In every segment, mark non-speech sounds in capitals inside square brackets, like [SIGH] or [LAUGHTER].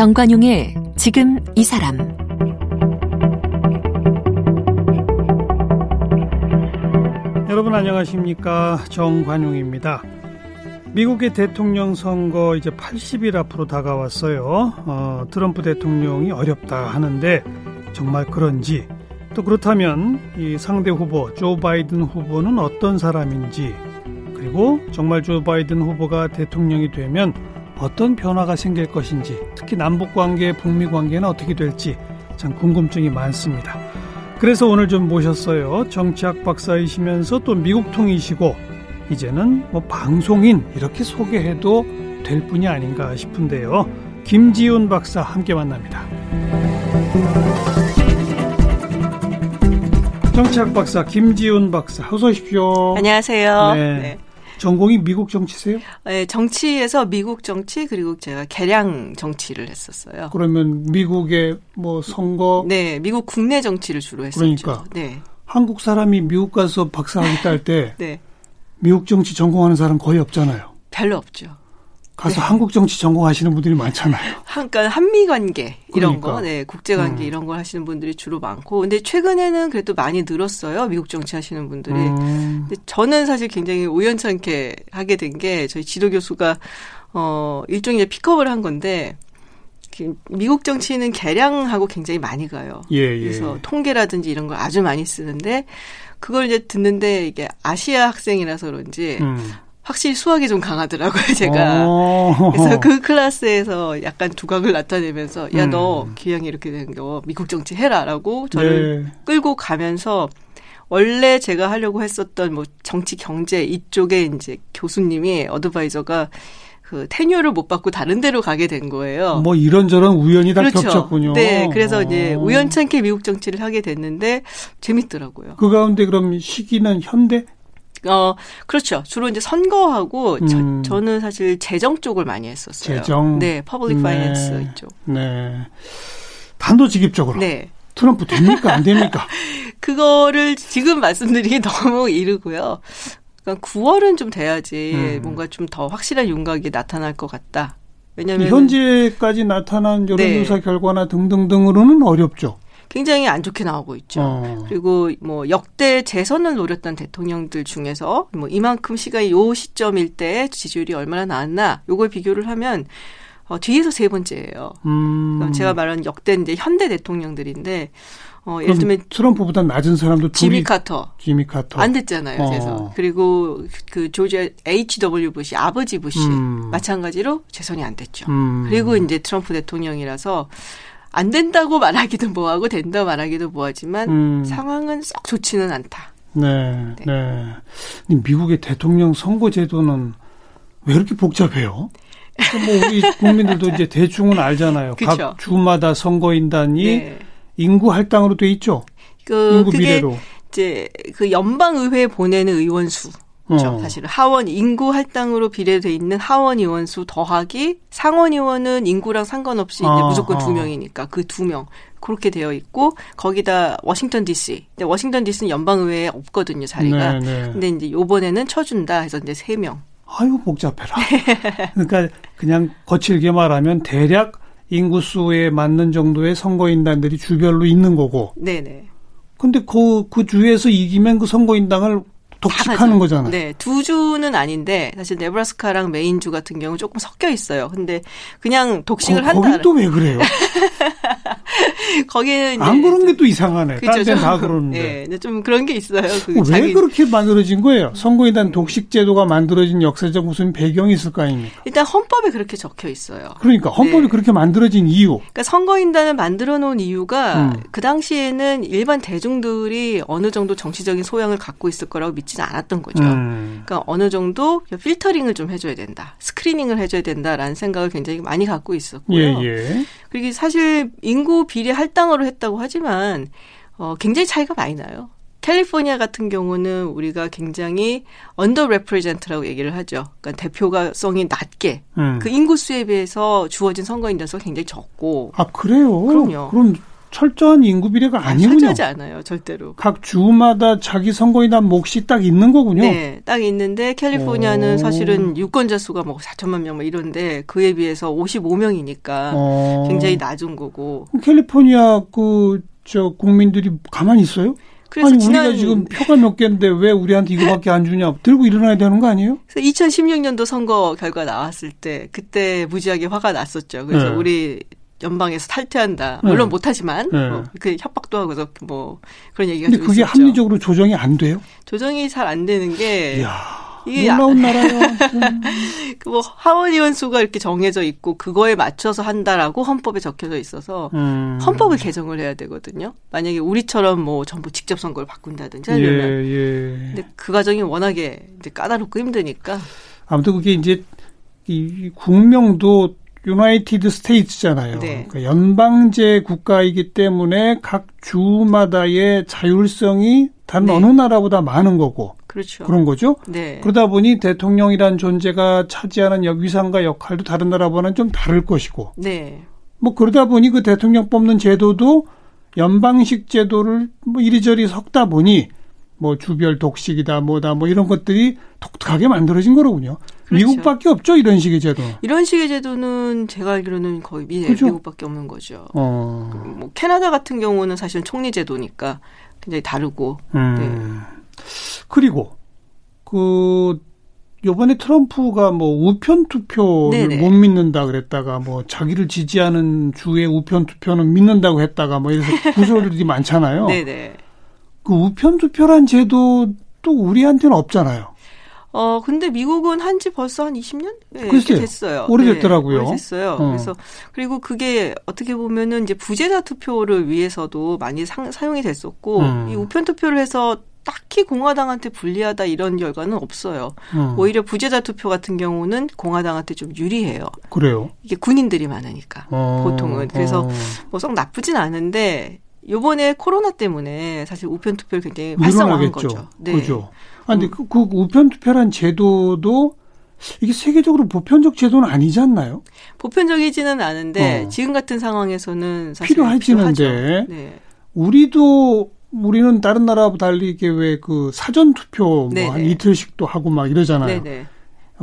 정관용의 지금 이 사람 여러분 안녕하십니까 정관용입니다. 미국의 대통령 선거 이제 80일 앞으로 다가왔어요. 어, 트럼프 대통령이 어렵다 하는데 정말 그런지 또 그렇다면 이 상대 후보 조 바이든 후보는 어떤 사람인지 그리고 정말 조 바이든 후보가 대통령이 되면 어떤 변화가 생길 것인지 특히 남북 관계, 북미 관계는 어떻게 될지 참 궁금증이 많습니다. 그래서 오늘 좀 모셨어요. 정치학 박사이시면서 또 미국통이시고 이제는 뭐 방송인 이렇게 소개해도 될 분이 아닌가 싶은데요. 김지훈 박사 함께 만납니다. 정치학 박사 김지훈 박사 어서 오십시오. 안녕하세요. 네. 네. 전공이 미국 정치세요? 네, 정치에서 미국 정치 그리고 제가 개량 정치를 했었어요. 그러면 미국의 뭐 선거 네, 미국 국내 정치를 주로 했었죠. 그러니까 네. 한국 사람이 미국 가서 박사학위 딸때 네. 미국 정치 전공하는 사람 거의 없잖아요. 별로 없죠. 가서 네. 한국 정치 전공하시는 분들이 많잖아요. 그러니까 한미 관계 이런 그러니까. 거, 네, 국제 관계 음. 이런 걸 하시는 분들이 주로 많고, 근데 최근에는 그래도 많이 늘었어요. 미국 정치 하시는 분들이. 음. 근데 저는 사실 굉장히 우연찮게 하게 된 게 저희 지도 교수가 어 일종의 픽업을 한 건데. 미국 정치는 개량하고 굉장히 많이 가요. 예, 예. 그래서 통계라든지 이런 걸 아주 많이 쓰는데 그걸 이제 듣는데 이게 아시아 학생이라서 그런지 음. 확실히 수학이 좀 강하더라고요, 제가. 그래서 그 클래스에서 약간 두각을 나타내면서, 야, 음. 너 기왕이 이렇게 된 거 미국 정치 해라. 라고 저를 네. 끌고 가면서, 원래 제가 하려고 했었던 뭐 정치 경제 이쪽에 이제 교수님이 어드바이저가 그 tenure를 못 받고 다른 데로 가게 된 거예요. 뭐 이런저런 우연이 다 그렇죠. 겹쳤군요. 네, 그래서 이제 어. 우연찮게 미국 정치를 하게 됐는데 재밌더라고요. 그 가운데 그럼 시기는 현대? 어, 그렇죠. 주로 이제 선거하고 음. 저, 는 사실 재정 쪽을 많이 했었어요. 재정. 네, public 네. finance 이쪽. 네. 단도직입적으로. 네. 트럼프 됩니까 안 됩니까? [LAUGHS] 그거를 지금 말씀드리기 [LAUGHS] 너무 이르고요. 그러니까 9월은 좀 돼야지 음. 뭔가 좀 더 확실한 윤곽이 나타날 것 같다. 왜냐면 현재까지 나타난 여론조사 네. 결과나 등등등으로는 어렵죠. 굉장히 안 좋게 나오고 있죠. 어. 그리고 뭐 역대 재선을 노렸던 대통령들 중에서 뭐 이만큼 시간이 요 시점일 때 지지율이 얼마나 나왔나 요걸 비교를 하면 어, 뒤에서 세 번째예요. 음. 제가 말한 역대 이제 현대 대통령들인데 어, 예를 들면 트럼프보다 낮은 사람도 지미 카터 지미 카터. 안 됐잖아요. 어. 그래서 그리고 그 조지 H.W. 부시 아버지 부시 음. 마찬가지로 재선이 안 됐죠. 음. 그리고 이제 트럼프 대통령이라서 안 된다고 말하기도 뭐하고 된다 말하기도 뭐하지만 음. 상황은 썩 좋지는 않다. 네, 네. 근데 미국의 대통령 선거 제도는 왜 이렇게 복잡해요? 뭐 우리 [LAUGHS] 국민들도 이제 대충은 알잖아요. 그쵸. 각 주마다 선거인단이 네. 인구 할당으로 돼 있죠. 그 인구 비례로. 이제 그 연방 의회에 보내는 의원 수. 그렇죠. 어. 사실은 하원 인구 할당으로 비례돼 있는 하원 의원 수 더하기 상원 의원은 인구랑 상관없이 이제 아, 무조건 두 아. 명이니까 그 두 명 그렇게 되어 있고 거기다 워싱턴 D.C. 근데 워싱턴 D.C.는 연방 의회에 없거든요 자리가. 네, 네. 근데 이제 요번에는 쳐준다 해서 이제 세 명. 아유 복잡해라. 그러니까 그냥 거칠게 말하면 대략 인구수에 맞는 정도의 선거인단들이 주별로 있는 거고. 네네. 근데 그, 그 주에서 이기면 그 선거인당을 독식하는 거잖아요. 네, 두 주는 아닌데 사실 네브라스카랑 메인 주 같은 경우 조금 섞여 있어요. 근데 그냥 독식을 거, 한다. 거긴 또왜 그래요? [LAUGHS] [LAUGHS] 거기는 이제 안 그런 게 또 이상하네. 좀- 다 그러는데. [LAUGHS] 예, 좀 그런 게 있어요. 그 왜 자기- 그렇게 만들어진 거예요? 선거인단 독식 제도가 만들어진 역사적 무슨 배경이 있을 거 아닙니까? 일단 헌법에 그렇게 적혀 있어요. 그러니까 헌법이 네. 그렇게 만들어진 이유. 그러니까 선거인단을 만들어 놓은 이유가 음. 그 당시에는 일반 대중들이 어느 정도 정치적인 소양을 갖고 있을 거라고 믿지는 않았던 거죠. 음. 그러니까 어느 정도 필터링을 좀 해줘야 된다, 스크리닝을 해줘야 된다라는 생각을 굉장히 많이 갖고 있었고요. 예, 예. 그리고 사실 인구 비례 할당으로 했다고 하지만 어, 굉장히 차이가 많이 나요. 캘리포니아 같은 경우는 우리가 굉장히 under represent라고 얘기를 하죠. 그러니까 대표성이 낮게 음. 그 인구 수에 비해서 주어진 선거인단 수가 굉장히 적고 아, 그래요? 그럼요. 그럼 철저한 인구 비례가 아니군요. 철저하지 않아요, 절대로. 각 주마다 자기 선거인단 몫이 딱 있는 거군요. 네, 딱 있는데 캘리포니아는 오. 사실은 유권자 수가 뭐 4천만 명 뭐 이런데 그에 비해서 55명이니까 어. 굉장히 낮은 거고. 캘리포니아 그 저 국민들이 가만히 있어요? 그래서 아니 지난 우리가 지금 표가 몇 개인데 왜 우리한테 이거밖에 안 주냐? 들고 일어나야 되는 거 아니에요? 그래서 2016년도 선거 결과 나왔을 때 그때 무지하게 화가 났었죠. 그래서 네. 우리 연방에서 탈퇴한다. 물론 네. 못하지만 네. 뭐 그 협박도 하고 그래서 뭐 그런 얘기가 근데 좀 그게 있었죠. 합리적으로 조정이 안 돼요? 조정이 잘 안 되는 게 이야. 이게 놀라운 나라요. [LAUGHS] 음. 그뭐 하원 의원 수가 이렇게 정해져 있고 그거에 맞춰서 한다라고 헌법에 적혀져 있어서 음. 헌법을 개정을 해야 되거든요. 만약에 우리처럼 뭐 전부 직접 선거를 바꾼다든지 예, 하려면 예. 근데 그 과정이 워낙에 이제 까다롭고 힘드니까 아무튼 그게 이제 이 국명도 유나이티드 스테이츠잖아요. 네. 그러니까 연방제 국가이기 때문에 각 주마다의 자율성이 다른 네. 어느 나라보다 많은 거고 그렇죠. 그런 거죠. 네. 그러다 보니 대통령이란 존재가 차지하는 역- 위상과 역할도 다른 나라보다는 좀 다를 것이고 네. 뭐 그러다 보니 그 대통령 뽑는 제도도 연방식 제도를 뭐 이리저리 섞다 보니 뭐 주별 독식이다 뭐다 뭐 이런 것들이 독특하게 만들어진 거로군요. 그렇죠. 미국밖에 없죠 이런 식의 제도. 이런 식의 제도는 제가 알기로는 거의 미, 그죠? 미국밖에 없는 거죠. 어. 뭐 캐나다 같은 경우는 사실 총리 제도니까 굉장히 다르고 음. 네. 그리고 그 요번에 트럼프가 뭐 우편 투표를 네네. 못 믿는다 그랬다가 뭐 자기를 지지하는 주의 우편 투표는 믿는다고 했다가 뭐 이래서 [LAUGHS] 구설들이 많잖아요. 네네. 그 우편 투표란 제도도 우리한테는 없잖아요. 어 근데 미국은 한 지 벌써 한 20년 네, 됐어요. 오래됐더라고요. 네, 오래됐어요. 어. 그래서 그리고 그게 어떻게 보면은 이제 부재자 투표를 위해서도 많이 상, 사용이 됐었고 음. 이 우편 투표를 해서 딱히 공화당한테 불리하다 이런 결과는 없어요. 음. 오히려 부재자 투표 같은 경우는 공화당한테 좀 유리해요. 그래요. 이게 군인들이 많으니까. 어. 보통은. 그래서 어. 뭐썩 나쁘진 않은데 요번에 코로나 때문에 사실 우편 투표를 굉장히 활성화한. 거죠. 네. 그죠. 아, 근데 그, 그 우편 투표란 제도도 이게 세계적으로 보편적 제도는 아니지 않나요? 보편적이지는 않은데 어. 지금 같은 상황에서는 사실 필요하지는데. 네. 우리도 우리는 다른 나라하고 달리 이게 왜 그 사전 투표 뭐한 네네. 이틀씩도 하고 막 이러잖아요. 네네.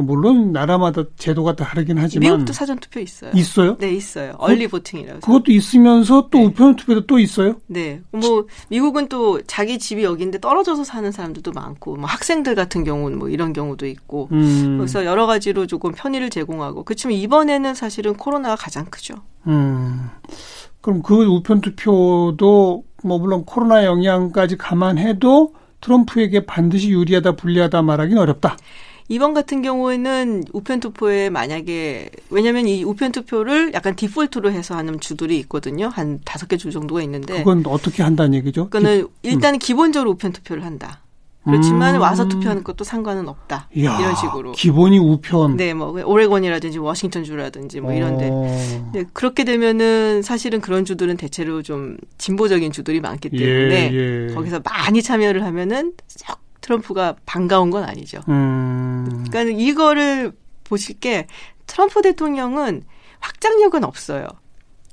물론 나라마다 제도가 다르긴 하지만 미국도 사전 투표 있어요. 있어요? 네, 있어요. 얼리 보팅이라고. 그것도 있으면서 또 네. 우편 투표도 또 있어요? 네. 뭐 미국은 또 자기 집이 여기인데 떨어져서 사는 사람들도 많고 뭐 학생들 같은 경우는 뭐 이런 경우도 있고 음. 그래서 여러 가지로 조금 편의를 제공하고 그렇지만 이번에는 사실은 코로나가 가장 크죠. 음. 그럼 그 우편 투표도 뭐 물론 코로나 영향까지 감안해도 트럼프에게 반드시 유리하다 불리하다 말하기는 어렵다. 이번 같은 경우에는 우편 투표에 만약에 왜냐하면 이 우편 투표를 약간 디폴트로 해서 하는 주들이 있거든요. 한 다섯 개 주 정도가 있는데 그건 어떻게 한다는 얘기죠? 그거는 일단은 기본적으로 우편 투표를 한다. 그렇지만 음. 와서 투표하는 것도 상관은 없다. 이야, 이런 식으로. 기본이 우편. 네, 뭐 오레곤이라든지 워싱턴 주라든지 뭐 이런데. 어. 네, 그렇게 되면은 사실은 그런 주들은 대체로 좀 진보적인 주들이 많기 때문에 예, 예. 거기서 많이 참여를 하면은 썩 트럼프가 반가운 건 아니죠. 음. 그러니까 이거를 보실 게 트럼프 대통령은 확장력은 없어요.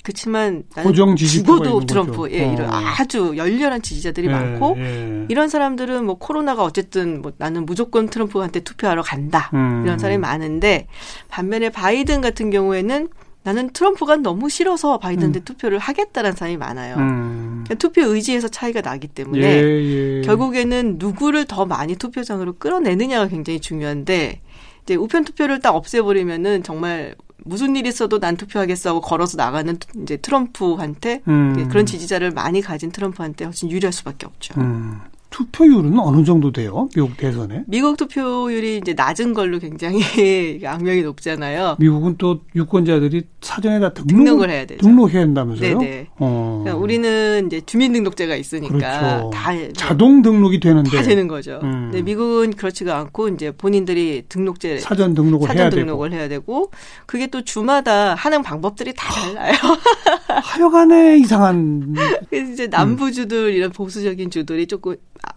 그렇지만 나는 고정 죽어도 트럼프. 예, 어. 이런 아주 열렬한 지지자들이 예, 많고 예. 이런 사람들은 뭐 코로나가 어쨌든 뭐 나는 무조건 트럼프한테 투표하러 간다 음. 이런 사람이 많은데 반면에 바이든 같은 경우에는 나는 트럼프가 너무 싫어서 바이든한테 투표를 하겠다라는 사람이 많아요. 음. 그러니까 투표 의지에서 차이가 나기 때문에 예, 예. 결국에는 누구를 더 많이 투표장으로 끌어내느냐가 굉장히 중요한데 이제 우편 투표를 딱 없애버리면은 정말 무슨 일 있어도 난 투표하겠어 하고 걸어서 나가는 이제 트럼프한테 음. 그런 지지자를 많이 가진 트럼프한테 훨씬 유리할 수밖에 없죠. 음. 투표율은 어느 정도 돼요? 미국 대선에? 미국 투표율이 이제 낮은 걸로 굉장히 [LAUGHS] 악명이 높잖아요. 미국은 또 유권자들이 사전에 다 등록을, 등록 을 해야 되죠. 등록해야 한다면서요? 네네. 어. 그러니까 우리는 이제 주민등록제가 있으니까 그렇죠. 다 자동 등록이 되는데 다 되는 거죠. 음. 근데 미국은 그렇지가 않고 이제 본인들이 등록제 사전 등록을 사전 해야 등록을 해야 되고 그게 또 주마다 하는 방법들이 다 달라요. [LAUGHS] 하여간에 이상한 그래서 이제 남부주들 이런 보수적인 주들이 조금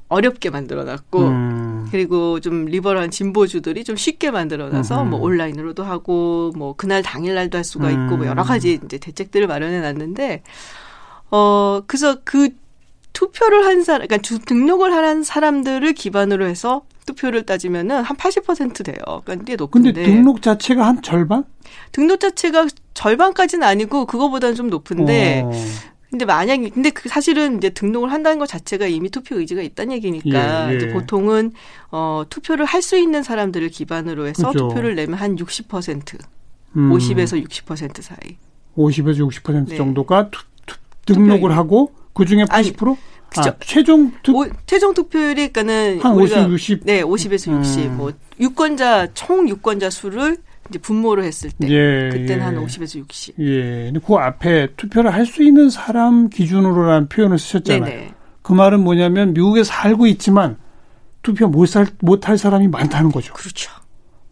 어렵게 만들어놨고 음. 그리고 좀 리버럴한 진보주들이 좀 쉽게 만들어놔서 음흠. 뭐 온라인으로도 하고 뭐 그날 당일날도 할 수가 있고 음. 뭐 여러 가지 이제 대책들을 마련해 놨는데 어, 그래서 그 투표를 한 사람, 그러니까 주, 등록을 한 사람들을 기반으로 해서 투표를 따지면은 한 80% 돼요. 그러니까 꽤 높은데. 근데 등록 자체가 한 절반? 등록 자체가 절반까지는 아니고 그거보다는 좀 높은데 어. 근데 만약에 근데 그 사실은 이제 등록을 한다는 것 자체가 이미 투표 의지가 있다는 얘기니까 예, 예. 이제 보통은 어 투표를 할 수 있는 사람들을 기반으로 해서 그죠. 투표를 내면 한 60%, 음, 50에서 60% 사이. 50에서 60% 네. 정도가 투, 투, 등록을 투표율. 하고 그 중에 아니, 80%? 그죠. 아, 최종 투, 오, 최종 투표율이 그러니까는 한 우리가 50, 60? 네, 50에서 60. 음. 뭐 유권자 총 유권자 수를 이제 분모를 했을 때 예, 그때는 예. 한 50에서 60. 예. 근데 그 앞에 투표를 할 수 있는 사람 기준으로라는 표현을 쓰셨잖아요. 네네. 그 말은 뭐냐면 미국에 살고 있지만 투표 못 살, 못 할 사람이 많다는 거죠. 그렇죠.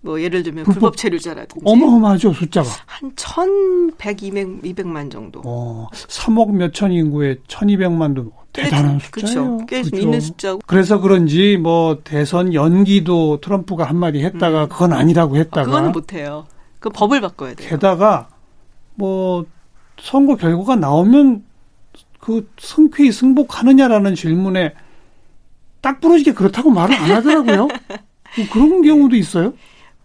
뭐 예를 들면 불법- 불법 체류자라든지 어마어마하죠, 숫자가. 한 1,100, 200, 200만 정도. 어, 3억 몇천 인구에 1200만도 대단한 숫자예요. 그렇죠. 꽤 그렇죠. 있는 숫자고. 그래서 그런지 뭐 대선 연기도 트럼프가 한마디 했다가 그건 아니라고 아, 했다가 그거는 못해요. 그 법을 바꿔야 돼요. 게다가 뭐 선거 결과가 나오면 그 승쾌히 승복하느냐라는 질문에 딱 부러지게 그렇다고 말을 안 하더라고요. [LAUGHS] 뭐 그런 경우도 있어요.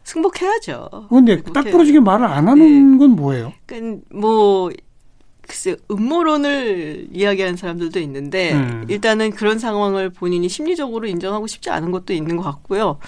승복해야죠. 근데 딱 승복해야죠. 부러지게 말을 안 하는 건 뭐예요? 그러니까 뭐 글쎄 음모론을 이야기하는 사람들도 있는데 음. 일단은 그런 상황을 본인이 심리적으로 인정하고 싶지 않은 것도 있는 것 같고요.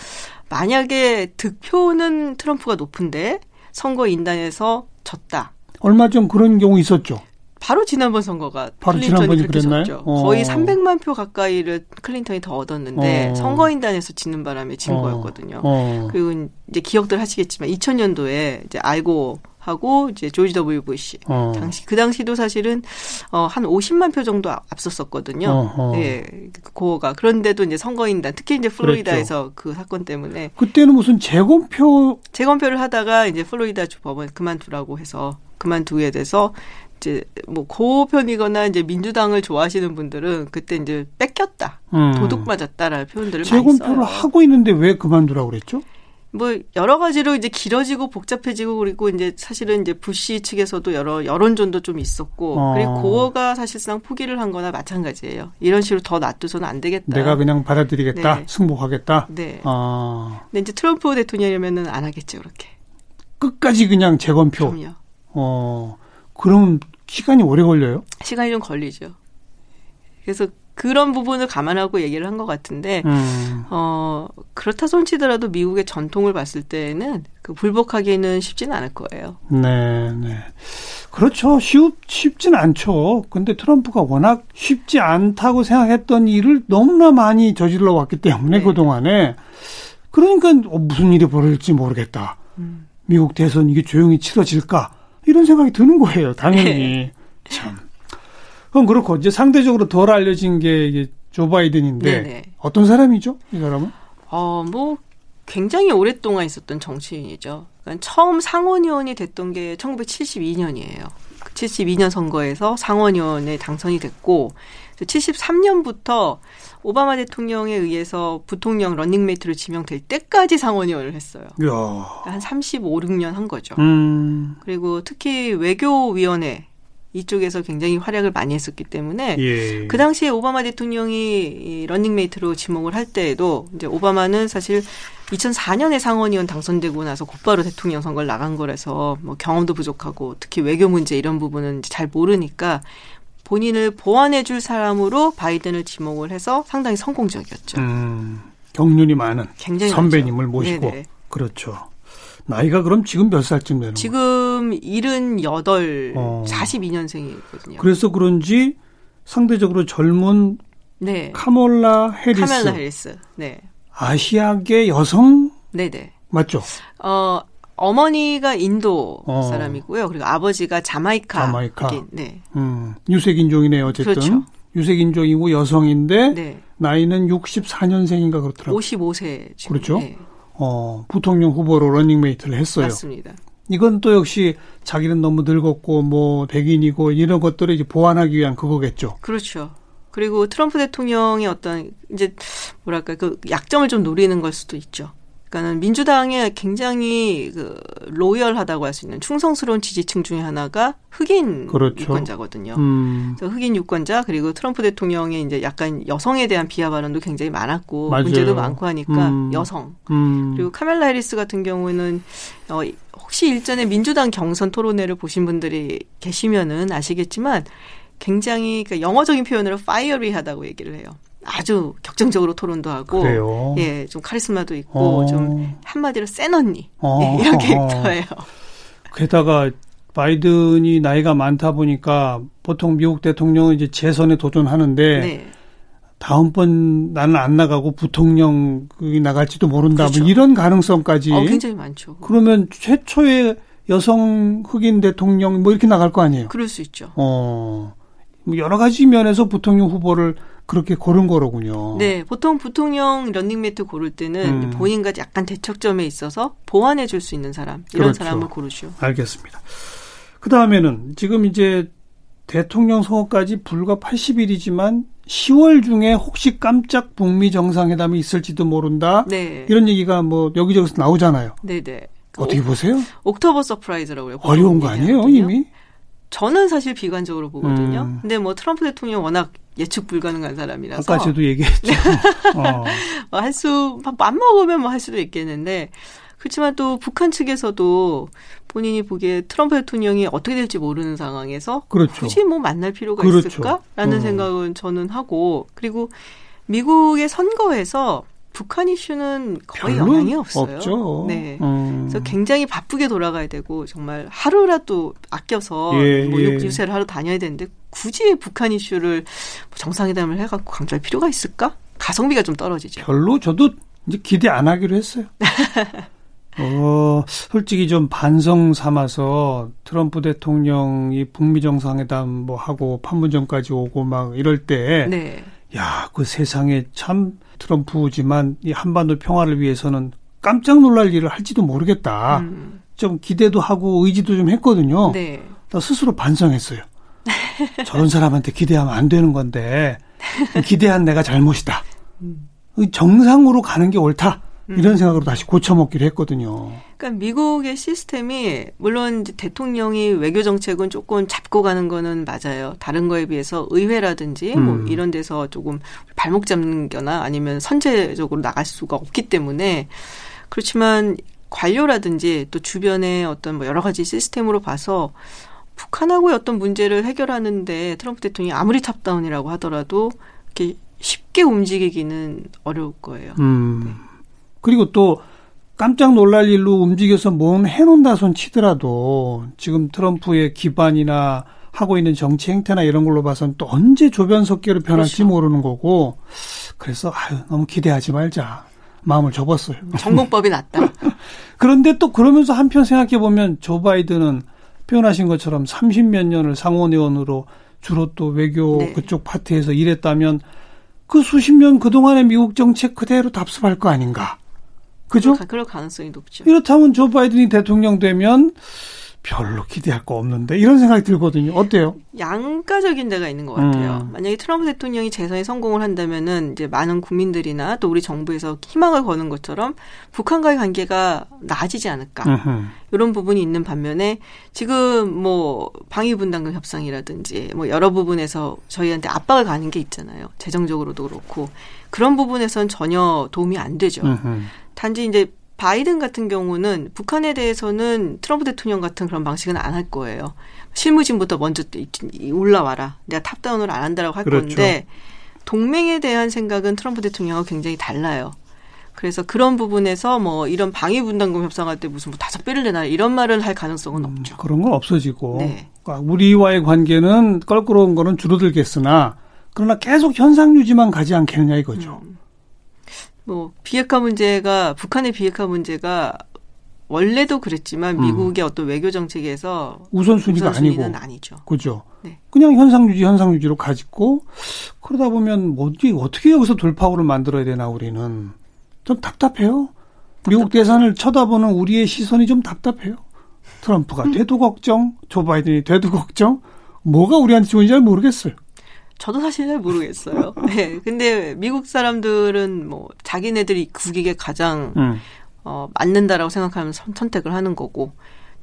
만약에 득표는 트럼프가 높은데 선거 인단에서 졌다. 얼마 전 그런 경우 있었죠. 바로 지난번 선거가 바로 클린턴이 지난번이 그랬나요? 어. 거의 300만 표 가까이를 클린턴이 더 얻었는데 어. 선거인단에서 지는 바람에 진 어. 거였거든요. 어. 그리고 이제 기억들 하시겠지만 2000년도에 이제 알고 하고 이제 조지 W 부시 어. 당시 그 당시도 사실은 어한 50만 표 정도 앞- 앞섰었거든요. 어허. 예, 고가 그런데도 이제 선거인단 특히 이제 플로리다에서 그 사건 때문에 그때는 무슨 재검표 재검표를 하다가 이제 플로리다 주 법원 그만두라고 해서 그만두게 돼서 이제 뭐 고편이거나 이제 민주당을 좋아하시는 분들은 그때 이제 뺏겼다, 음. 도둑 맞았다라는 표현들을 많이 재검표를 써요. 하고 있는데 왜 그만두라고 그랬죠? 뭐 여러 가지로 이제 길어지고 복잡해지고 그리고 이제 사실은 이제 부시 측에서도 여러 여론전도 좀 있었고 어. 그리고 고어가 사실상 포기를 한 거나 마찬가지예요. 이런 식으로 더 놔두서는 안 되겠다. 내가 그냥 받아들이겠다, 네. 승복하겠다. 네. 아 근데 이제 트럼프 대통령이면은 안 하겠죠, 그렇게. 끝까지 그냥 재검표. 그럼요. 어 그럼 시간이 오래 걸려요? 시간이 좀 걸리죠. 그래서 그런 부분을 감안하고 얘기를 한 것 같은데, 음. 어, 그렇다 손치더라도 미국의 전통을 봤을 때에는 그 불복하기는 쉽지는 않을 거예요. 네, 네. 그렇죠. 쉽, 쉽진 않죠. 근데 트럼프가 워낙 쉽지 않다고 생각했던 일을 너무나 많이 저질러 왔기 때문에 네. 그동안에 그러니까 어, 무슨 일이 벌어질지 모르겠다. 음. 미국 대선 이게 조용히 치러질까? 이런 생각이 드는 거예요. 당연히. 네. 참. 그럼 그렇고 이제 상대적으로 덜 알려진 게 이게 조 바이든인데 네네. 어떤 사람이죠? 이 사람은? 어, 뭐, 굉장히 오랫동안 있었던 정치인이죠. 그러니까 처음 상원의원이 됐던 게 1972년이에요. 72년 선거에서 상원의원에 당선이 됐고, 73년부터 오바마 대통령에 의해서 부통령 런닝메이트로 지명될 때까지 상원의원을 했어요. 이야. 한 35, 6년 한 거죠. 음. 그리고 특히 외교위원회 이쪽에서 굉장히 활약을 많이 했었기 때문에 예. 그 당시에 오바마 대통령이 이 런닝메이트로 지목을 할 때에도 이제 오바마는 사실 2004년에 상원의원 당선되고 나서 곧바로 대통령 선거를 나간 거라서 뭐 경험도 부족하고 특히 외교 문제 이런 부분은 잘 모르니까 본인을 보완해 줄 사람으로 바이든을 지목을 해서 상당히 성공적이었죠. 음, 경륜이 많은 선배님을 많죠. 모시고 네네. 그렇죠. 나이가 그럼 지금 몇 살쯤 되는? 지금 78, 어. 42년생이거든요. 그래서 그런지 상대적으로 젊은 네. 카몰라 해리스, 카멜라 해리스. 네. 아시아계 여성 네네. 맞죠? 어, 어머니가 인도 어. 사람이고요. 그리고 아버지가 자마이카. 자마이카. 네. 음, 유색 인종이네요. 어쨌든 그렇죠. 유색 인종이고 여성인데 네. 나이는 64년생인가 그렇더라고요. 55세 지금. 그렇죠? 네. 어, 부통령 후보로 러닝메이트를 했어요. 맞습니다. 이건 또 역시 자기는 너무 늙었고 뭐 백인이고 이런 것들을 이제 보완하기 위한 그거겠죠. 그렇죠. 그리고 트럼프 대통령의 어떤 이제 뭐랄까 그 약점을 좀 노리는 걸 수도 있죠. 그러니까는 민주당에 굉장히 그 로열하다고 할 수 있는 충성스러운 지지층 중에 하나가 흑인 그렇죠. 유권자거든요. 음. 그래서 흑인 유권자 그리고 트럼프 대통령의 이제 약간 여성에 대한 비하 발언도 굉장히 많았고 맞아요. 문제도 많고 하니까 음. 여성 음. 그리고 카멜라 해리스 같은 경우에는 어 혹시 일전에 민주당 경선 토론회를 보신 분들이 계시면은 아시겠지만 굉장히 그 영어적인 표현으로 파이어리하다고 얘기를 해요. 아주 격정적으로 토론도 하고 그래요. 예, 좀 카리스마도 있고 어. 좀 한마디로 센 언니 어. 예, 이런 캐릭터예요. 게다가 바이든이 나이가 많다 보니까 보통 미국 대통령은 이제 재선에 도전하는데 네. 다음번 나는 안 나가고 부통령이 나갈지도 모른다. 그렇죠. 뭐 이런 가능성까지. 어, 굉장히 많죠. 그러면 최초의 여성 흑인 대통령 뭐 이렇게 나갈 거 아니에요. 그럴 수 있죠. 어. 뭐 여러 가지 면에서 부통령 후보를 그렇게 고른 거로군요. 네, 보통 부통령 러닝메이트 고를 때는 음. 본인과 약간 대척점에 있어서 보완해 줄 수 있는 사람 이런 그렇죠. 사람을 고르죠. 알겠습니다. 그 다음에는 지금 이제 대통령 선거까지 불과 80일이지만 10월 중에 혹시 깜짝 북미 정상회담이 있을지도 모른다. 네, 이런 얘기가 뭐 여기저기서 나오잖아요. 네, 네. 어떻게 보세요? October surprise라고 그래요. 어려운 거 아니에요. 이미? 저는 사실 비관적으로 보거든요. 음. 근데 뭐 트럼프 대통령 워낙 예측 불가능한 사람이라서 아까 저도 얘기했죠. [LAUGHS] 어. [LAUGHS] 뭐 할수 맘 먹으면 뭐 할 수도 있겠는데 그렇지만 또 북한 측에서도 본인이 보기에 트럼프 대통령이 어떻게 될지 모르는 상황에서 그렇죠. 굳이 뭐 만날 필요가 그렇죠. 있을까라는 음. 생각은 저는 하고 그리고 미국의 선거에서 북한 이슈는 거의 영향이 없어요. 없죠. 네. 음. 그래서 굉장히 바쁘게 돌아가야 되고 정말 하루라도 아껴서 예, 뭐 예. 유세를 하러 다녀야 되는데 굳이 북한 이슈를 뭐 정상회담을 해갖고 강조할 필요가 있을까? 가성비가 좀 떨어지죠. 별로 저도 이제 기대 안 하기로 했어요. [LAUGHS] 어, 솔직히 좀 반성 삼아서 트럼프 대통령이 북미 정상회담 뭐 하고 판문점까지 오고 막 이럴 때, 네. 야, 그 세상에 참 트럼프지만 이 한반도 평화를 위해서는 깜짝 놀랄 일을 할지도 모르겠다. 음, 좀 기대도 하고 의지도 좀 했거든요. 네. 나 스스로 반성했어요. 저런 사람한테 기대하면 안 되는 건데 기대한 내가 잘못이다. 음. 정상으로 가는 게 옳다. 이런 생각으로 다시 고쳐먹기로 했거든요. 그러니까 미국의 시스템이 물론 대통령이 외교 정책은 조금 잡고 가는 거는 맞아요. 다른 거에 비해서 의회라든지 뭐 음. 이런 데서 조금 발목 잡는 거나 아니면 선제적으로 나갈 수가 없기 때문에 그렇지만 관료라든지 또 주변의 어떤 뭐 여러 가지 시스템으로 봐서 북한하고의 어떤 문제를 해결하는데 트럼프 대통령이 아무리 top-down이라고 하더라도 이렇게 쉽게 움직이기는 어려울 거예요. 음. 그리고 또 깜짝 놀랄 일로 움직여서 뭔 해놓는다 손 치더라도 지금 트럼프의 기반이나 하고 있는 정치 행태나 이런 걸로 봐서는 또 언제 조변석개로 변할지 그렇죠. 모르는 거고 그래서 아유 너무 기대하지 말자 마음을 접었어요. [LAUGHS] 정공법이 낫다. [LAUGHS] 그런데 또 그러면서 한편 생각해 보면 조 바이든은 표현하신 것처럼 30몇 년을 상원의원으로 주로 또 외교 네. 그쪽 파트에서 일했다면 그 수십 년 그동안의 미국 정책 그대로 답습할 거 아닌가. 그죠? 가- 그럴 가능성이 높죠. 이렇다면 조 바이든이 대통령 되면 별로 기대할 거 없는데 이런 생각이 들거든요. 어때요? 양가적인 데가 있는 것 같아요. 음. 만약에 트럼프 대통령이 재선에 성공을 한다면은 이제 많은 국민들이나 또 우리 정부에서 희망을 거는 것처럼 북한과의 관계가 나아지지 않을까 음흠. 이런 부분이 있는 반면에 지금 뭐 방위 분담금 협상이라든지 뭐 여러 부분에서 저희한테 압박을 가는 게 있잖아요. 재정적으로도 그렇고 그런 부분에선 전혀 도움이 안 되죠. 음흠. 단지 이제 바이든 같은 경우는 북한에 대해서는 트럼프 대통령 같은 그런 방식은 안 할 거예요. 실무진부터 먼저 올라와라. 내가 탑다운을 안 한다라고 할 그렇죠. 건데 동맹에 대한 생각은 트럼프 대통령과 굉장히 달라요. 그래서 그런 부분에서 뭐 이런 방위 분담금 협상할 때 무슨 뭐 다섯 배를 내나 이런 말을 할 가능성은 없죠. 그런 건 없어지고 네. 그러니까 우리와의 관계는 껄끄러운 거는 줄어들겠으나 그러나 계속 현상 유지만 가지 않겠느냐 이거죠. 음. 뭐 비핵화 문제가 북한의 비핵화 문제가 원래도 그랬지만 음. 미국의 어떤 외교 정책에서 우선순위가 우선순위는 아니고 아니죠. 그죠. 네. 그냥 현상 유지 현상 유지로 가지고 그러다 보면 뭐지 어떻게 여기서 돌파구를 만들어야 되나 우리는 좀 답답해요. 미국 대선을 쳐다보는 우리의 시선이 좀 답답해요. 트럼프가 돼도 걱정, 조 바이든이 돼도 걱정. 뭐가 우리한테 좋은지 잘 모르겠어요. 저도 사실 잘 모르겠어요. [LAUGHS] 네. 근데 미국 사람들은 뭐 자기네들이 국익에 가장 음. 어, 맞는다라고 생각하면 선, 선택을 하는 거고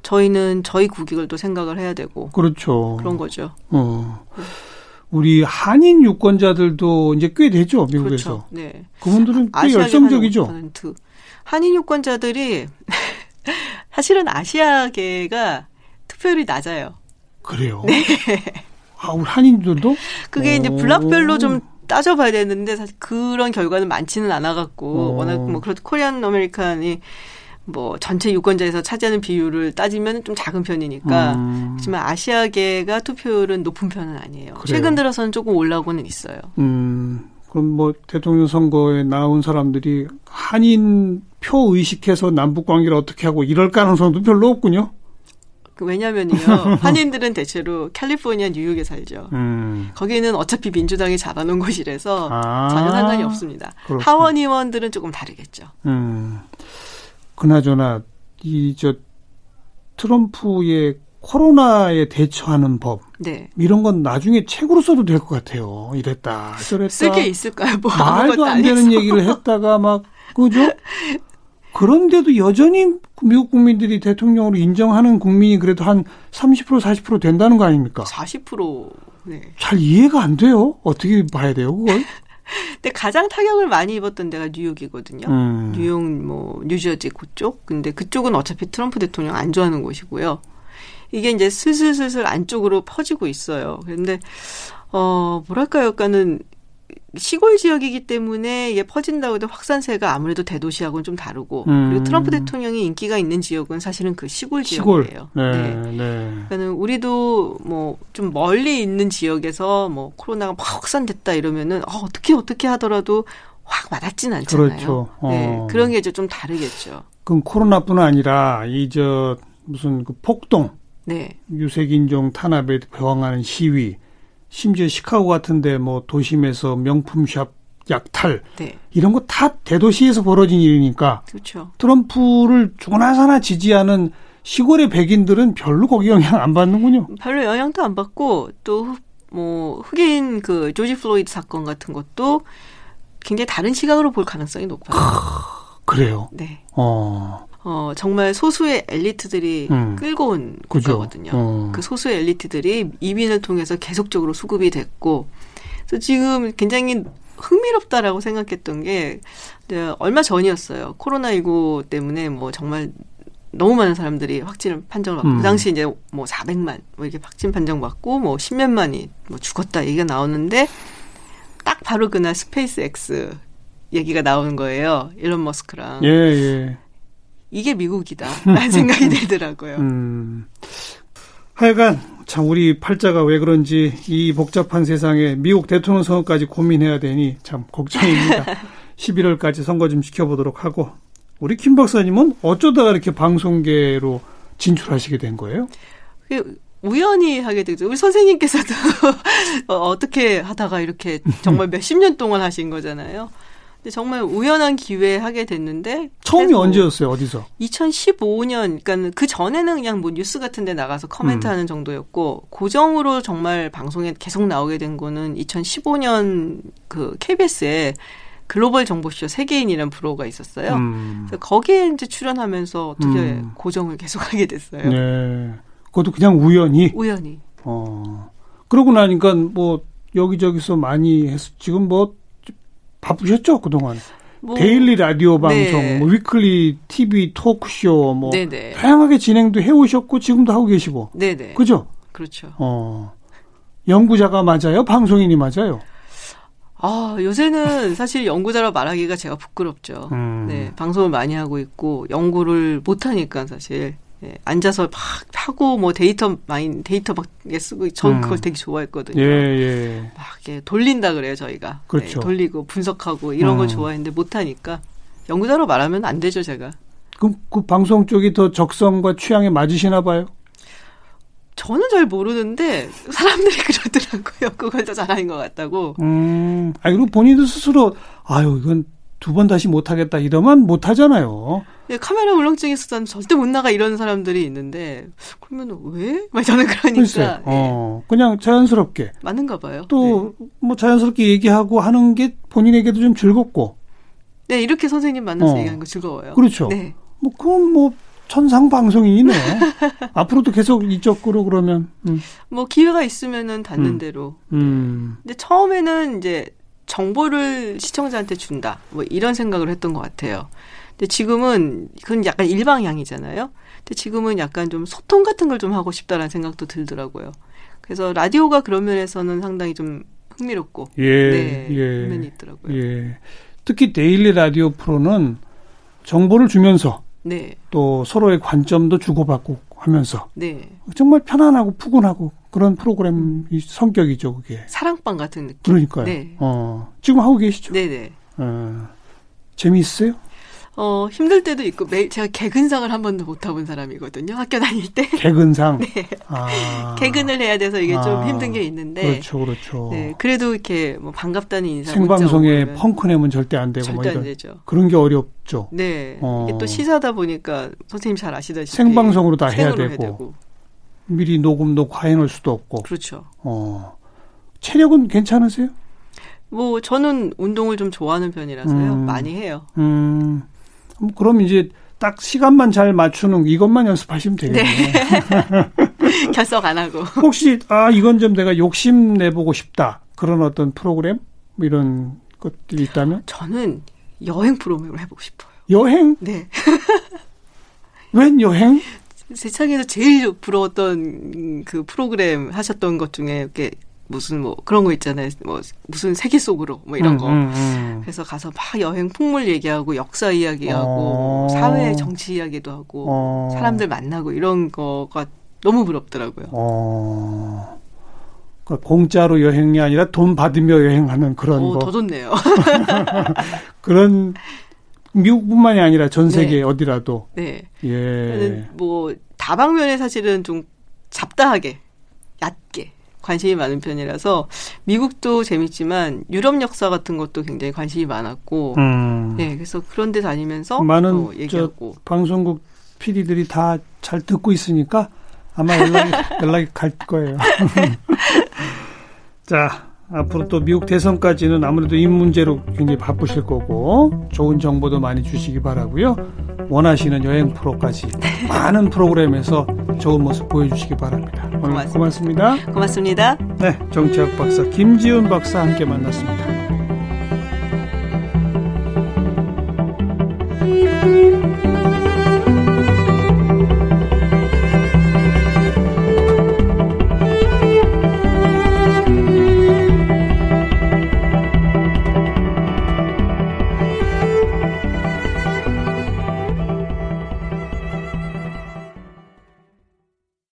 저희는 저희 국익을 또 생각을 해야 되고 그렇죠. 그런 거죠. 어. 우리 한인 유권자들도 이제 꽤 되죠 미국에서. 그렇죠. 네. 그분들은 꽤 열성적이죠. 한 5%. 한인 유권자들이 [LAUGHS] 사실은 아시아계가 투표율이 낮아요. 그래요. 아, 우리 한인들도 그게 이제 오. 블록별로 좀 따져봐야 되는데 사실 그런 결과는 많지는 않아갖고 오. 워낙 뭐 그렇도 Korean American이 뭐 전체 유권자에서 차지하는 비율을 따지면 좀 작은 편이니까 음. 하지만 아시아계가 투표율은 높은 편은 아니에요. 그래요? 최근 들어서는 조금 올라오고는 있어요. 음, 그럼 뭐 대통령 선거에 나온 사람들이 한인 표 의식해서 남북 관계를 어떻게 하고 이럴 가능성도 별로 없군요. 그 왜냐면요 [LAUGHS] 한인들은 대체로 캘리포니아 뉴욕에 살죠. 음. 거기는 어차피 민주당이 잡아놓은 곳이라서 아. 전혀 상관이 없습니다. 그렇군요. 하원 의원들은 조금 다르겠죠. 음. 그나저나 이 저 트럼프의 코로나에 대처하는 법 네. 이런 건 나중에 책으로 써도 될 것 같아요. 이랬다 저랬다. 쓸 게 있을까요? 뭐 말도 안안 되는. 얘기를 했다가 막 그죠? [LAUGHS] 그런데도 여전히 미국 국민들이 대통령으로 인정하는 국민이 그래도 한 30% 40% 된다는 거 아닙니까? 40% 네. 잘 이해가 안 돼요. 어떻게 봐야 돼요, 그걸? [LAUGHS] 근데 가장 타격을 많이 입었던 데가 뉴욕이거든요. 음. 뉴욕, 뭐 뉴저지 그쪽. 근데 그쪽은 어차피 트럼프 대통령 안 좋아하는 곳이고요. 이게 이제 슬슬슬슬 안쪽으로 퍼지고 있어요. 그런데 어 뭐랄까요, 약간은 시골 지역이기 때문에 이게 퍼진다고 해도 확산세가 아무래도 대도시하고는 좀 다르고 음. 그리고 트럼프 대통령이 인기가 있는 지역은 사실은 그 시골. 지역이에요. 네, 네. 네. 그러니까는 우리도 뭐 좀 멀리 있는 지역에서 뭐 코로나가 막 확산됐다 이러면은 어, 어떻게 어떻게 하더라도 확 와닿진 않잖아요. 그렇죠. 네, 어. 그런 게 이제 좀 다르겠죠. 그럼 코로나뿐 아니라 이 저 무슨 그 폭동, 네, 유색인종 탄압에 저항하는 시위, 심지어 시카고 같은데 뭐 도심에서 명품샵 약탈 네, 이런 거 다 대도시에서 벌어진 일이니까 그렇죠. 트럼프를 죽어나사나 지지하는 시골의 백인들은 별로 거기 영향 안 받는군요. 별로 영향도 안 받고 또 뭐 흑인 그 조지 플로이드 사건 같은 것도 굉장히 다른 시각으로 볼 가능성이 높아요. 그래요. 네. 어, 어, 정말 소수의 엘리트들이 음. 끌고 온 그죠. 국가거든요. 어. 그 소수의 엘리트들이 이민을 통해서 계속적으로 수급이 됐고, 그래서 지금 굉장히 흥미롭다라고 생각했던 게, 네, 얼마 전이었어요. 코로나19 때문에 뭐 정말 너무 많은 사람들이 확진을 판정을 받고, 음. 그 당시 이제 뭐 400만, 뭐 이렇게 확진 판정받고, 뭐 10몇만이 뭐 죽었다 얘기가 나오는데, 딱 바로 그날 스페이스 X 얘기가 나오는 거예요. 일론 머스크랑. 예, 예. 이게 미국이다. 라는 [LAUGHS] 생각이 들더라고요. 음. 하여간 참 우리 팔자가 왜 그런지 이 복잡한 세상에 미국 대통령 선거까지 고민해야 되니 참 걱정입니다. [LAUGHS] 11월까지 선거 좀 지켜보도록 하고 우리 김 박사님은 어쩌다가 이렇게 방송계로 진출하시게 된 거예요? 그게 우연히 하게 되죠. 우리 선생님께서도 [LAUGHS] 어, 어떻게 하다가 이렇게 정말 몇십 년 동안 하신 거잖아요. 근데 정말 우연한 기회에 하게 됐는데 처음이 언제였어요? 어디서? 2015년, 그러니까 그 전에는 그냥 뭐 뉴스 같은 데 나가서 커멘트하는 정도였고 고정으로 정말 방송에 계속 나오게 된 거는 2015년 그 KBS에 글로벌 정보쇼 세계인이라는 프로가 있었어요. 음. 그래서 거기에 이제 출연하면서 어떻게 음. 고정을 계속하게 됐어요. 네. 그것도 그냥 우연히. 우연히. 어. 그러고 나니까 뭐 여기저기서 많이 했, 지금 뭐 바쁘셨죠 그동안. 뭐 daily 라디오 방송, 네. 뭐 weekly TV 토크쇼 뭐 네네. 다양하게 진행도 해오셨고 지금도 하고 계시고 네네. 그죠? 그렇죠. 어 연구자가 맞아요? 방송인이 맞아요? 아, 요새는 사실 연구자라 말하기가 제가 부끄럽죠. 음. 네, 방송을 많이 하고 있고, 연구를 못 하니까 사실. 예, 앉아서 막 하고, 뭐 데이터 많이, 데이터 막 쓰고, 전 음. 그걸 되게 좋아했거든요. 예 예. 막 이렇게 돌린다 그래요, 저희가. 그렇죠. 네, 돌리고 분석하고 이런 음. 걸 좋아했는데 못하니까. 연구자로 말하면 안 되죠, 제가. 그럼 그 방송 쪽이 더 적성과 취향에 맞으시나 봐요? 저는 잘 모르는데, 사람들이 [LAUGHS] 그러더라고요. 그걸 더 잘하는 것 같다고. 음. 아 그리고 본인도 스스로 아유 이건 두 번 다시 못하겠다 이러면 못하잖아요. 예, 카메라 울렁증이 있어서 절대 못 나가 이런 사람들이 있는데 그러면 왜? 막 저는 그러니까 글쎄, 예, 어 그냥 자연스럽게 맞는가 봐요. 또뭐 자연스럽게 얘기하고 하는 게 본인에게도 좀 즐겁고. 네, 이렇게 선생님 만나서 어. 얘기하는 거 즐거워요. 그렇죠. 네. 뭐 그건 뭐 천상 방송이네. [LAUGHS] 앞으로도 계속 이쪽으로 그러면 음. 뭐 기회가 있으면은 닿는 음. 대로. 음. 근데 처음에는 이제 정보를 시청자한테 준다. 뭐 이런 생각을 했던 것 같아요. 근데 지금은 그건 약간 일방향이잖아요. 근데 지금은 약간 좀 소통 같은 걸 좀 하고 싶다라는 생각도 들더라고요. 그래서 라디오가 그런 면에서는 상당히 좀 흥미롭고 예. 네, 예. 면이 있더라고요. 예. 특히 데일리 라디오 프로는 정보를 주면서 네, 또 서로의 관점도 주고받고 하면서 네. 정말 편안하고 푸근하고 그런 프로그램 이 성격이죠, 그게. 사랑방 같은 느낌. 그러니까요. 네. 어, 지금 하고 계시죠? 네, 네. 어, 재미있어요? 어, 힘들 때도 있고 매일 제가 개근상을 한 번도 못 해본 사람이거든요. 학교 다닐 때 [LAUGHS] 개근상. 네. 아, 개근을 해야 돼서 이게 좀 아, 힘든 게 있는데 그렇죠, 그렇죠. 네, 그래도 이렇게 뭐 반갑다는 인사 생방송에 문자 오고 펑크 내면 절대 안 되고 뭐 절대 안 되죠. 그런 게 어렵죠. 네. 어. 이게 또 시사다 보니까 선생님 잘 아시다시피 생방송으로 다 해야 생으로 되고. 미리 녹음도 과해놓을 수도 없고. 그렇죠. 어. 체력은 괜찮으세요? 뭐 저는 운동을 좀 좋아하는 편이라서요. 음. 많이 해요. 음, 뭐 그럼 이제 딱 시간만 잘 맞추는 이것만 연습하시면 되겠네요. [LAUGHS] 결석 안 하고. 혹시 아 이건 좀 내가 욕심 내보고 싶다 그런 어떤 프로그램 뭐 이런 것들이 있다면 저는 여행 프로그램을 해보고 싶어요. 여행 네. [LAUGHS] 웬 여행? 세상에서 제일 부러웠던 그 프로그램 하셨던 것 중에 이렇게 무슨 뭐 그런 거 있잖아요. 뭐 무슨 세계 속으로 뭐 이런 음, 거. 음, 음. 그래서 가서 막 여행 풍물 얘기하고 역사 이야기하고 어. 사회 정치 이야기도 하고 어. 사람들 만나고 이런 거가 너무 부럽더라고요. 어. 그러니까 공짜로 여행이 아니라 돈 받으며 여행하는 그런 오, 거더 좋네요. [LAUGHS] 그런 미국뿐만이 아니라 전 세계 네. 어디라도 네. 예. 뭐 다방면에 사실은 좀 잡다하게 얕게 관심이 많은 편이라서 미국도 재밌지만 유럽 역사 같은 것도 굉장히 관심이 많았고 음. 네 그래서 그런 데 다니면서 많은 어, 얘기하고 방송국 PD들이 다 잘 듣고 있으니까 아마 연락이, [LAUGHS] 연락이 갈 거예요. [LAUGHS] 자, 앞으로 또 미국 대선까지는 아무래도 이 문제로 굉장히 바쁘실 거고 좋은 정보도 많이 주시기 바라고요. 원하시는 여행 프로까지 [LAUGHS] 많은 프로그램에서 좋은 모습 보여주시기 바랍니다. 오늘 고맙습니다. 고맙습니다. 고맙습니다. 네, 정치학 박사 김지훈 박사 함께 만났습니다.